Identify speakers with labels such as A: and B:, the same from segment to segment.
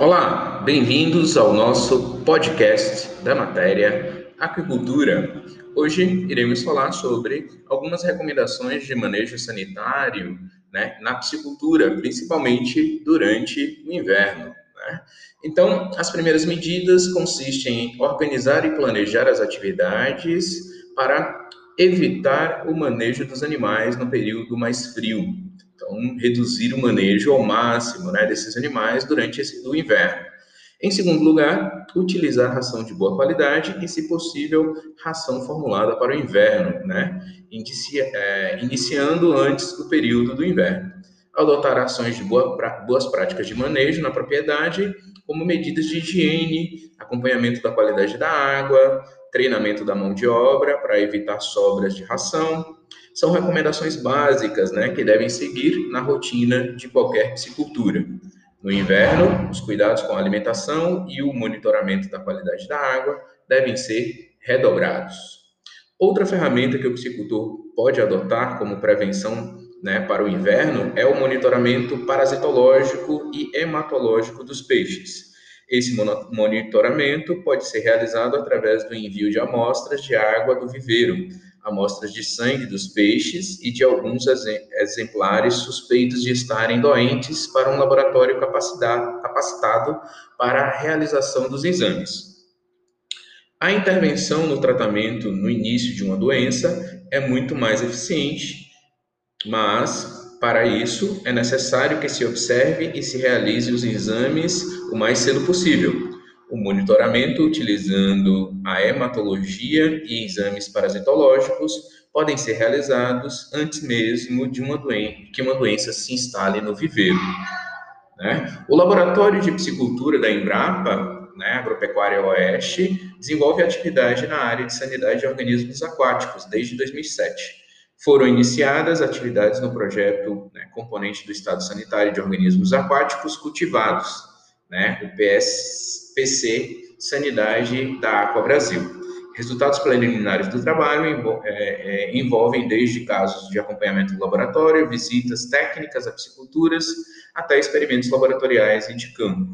A: Olá, bem-vindos ao nosso podcast da matéria Aquicultura. Hoje iremos falar sobre algumas recomendações de manejo sanitário né, na piscicultura, principalmente durante o inverno. Né? Então, as primeiras medidas consistem em organizar e planejar as atividades para evitar o manejo dos animais no período mais frio, então, reduzir o manejo ao máximo né, desses animais durante esse, o inverno. Em segundo lugar, utilizar ração de boa qualidade e, se possível, ração formulada para o inverno, né, Inicia, é, iniciando antes do período do inverno. Adotar ações de boa, pra, boas práticas de manejo na propriedade, como medidas de higiene, acompanhamento da qualidade da água, treinamento da mão de obra para evitar sobras de ração, são recomendações básicas né, que devem seguir na rotina de qualquer piscicultura. No inverno, os cuidados com a alimentação e o monitoramento da qualidade da água devem ser redobrados. Outra ferramenta que o piscicultor pode adotar como prevenção né, para o inverno é o monitoramento parasitológico e hematológico dos peixes. Esse monitoramento pode ser realizado através do envio de amostras de água do viveiro, amostras de sangue dos peixes e de alguns exemplares suspeitos de estarem doentes para um laboratório capacitado para a realização dos exames. A intervenção no tratamento no início de uma doença é muito mais eficiente, mas para isso é necessário que se observe e se realize os exames o mais cedo possível, o monitoramento utilizando a hematologia e exames parasitológicos podem ser realizados antes mesmo de uma doença, que uma doença se instale no viveiro. Né? O Laboratório de Psicultura da Embrapa, né, Agropecuária Oeste, desenvolve atividade na área de sanidade de organismos aquáticos desde 2007. Foram iniciadas atividades no projeto né, componente do Estado Sanitário de Organismos Aquáticos Cultivados, né, o PSPC Sanidade da Aqua Brasil. Resultados preliminares do trabalho é, é, envolvem desde casos de acompanhamento do laboratório, visitas técnicas a psiculturas, até experimentos laboratoriais de campo.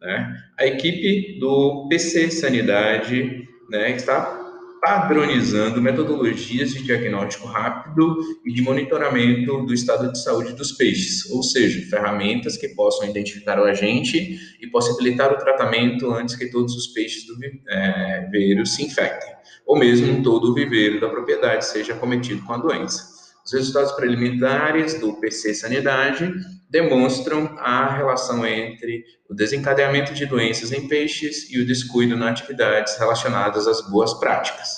A: Né? A equipe do PC Sanidade né, está padronizando metodologias de diagnóstico rápido e de monitoramento do estado de saúde dos peixes, ou seja, ferramentas que possam identificar o agente e possibilitar o tratamento antes que todos os peixes do é, viveiro se infectem, ou mesmo todo o viveiro da propriedade seja cometido com a doença. Os resultados preliminares do PC Sanidade demonstram a relação entre o desencadeamento de doenças em peixes e o descuido nas atividades relacionadas às boas práticas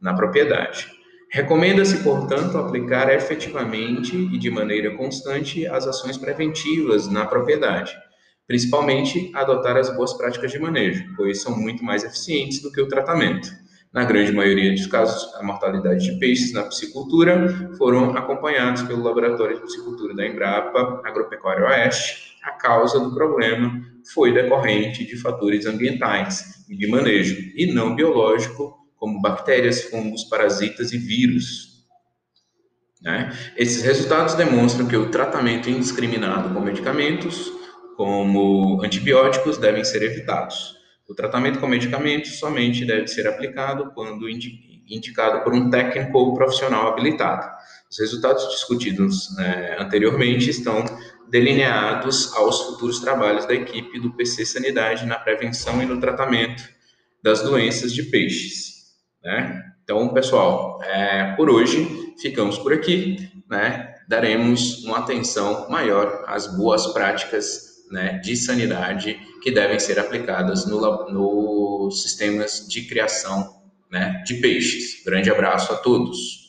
A: na propriedade. Recomenda-se, portanto, aplicar efetivamente e de maneira constante as ações preventivas na propriedade, principalmente adotar as boas práticas de manejo, pois são muito mais eficientes do que o tratamento. Na grande maioria dos casos, a mortalidade de peixes na piscicultura foram acompanhados pelo Laboratório de Piscicultura da Embrapa Agropecuária Oeste. A causa do problema foi decorrente de fatores ambientais e de manejo, e não biológico, como bactérias, fungos, parasitas e vírus. Né? Esses resultados demonstram que o tratamento indiscriminado com medicamentos, como antibióticos, devem ser evitados. O tratamento com medicamentos somente deve ser aplicado quando indicado por um técnico ou profissional habilitado. Os resultados discutidos é, anteriormente estão delineados aos futuros trabalhos da equipe do PC Sanidade na prevenção e no tratamento das doenças de peixes. Né? Então, pessoal, é, por hoje ficamos por aqui. Né? Daremos uma atenção maior às boas práticas né, de sanidade que devem ser aplicadas nos no sistemas de criação né, de peixes. Grande abraço a todos.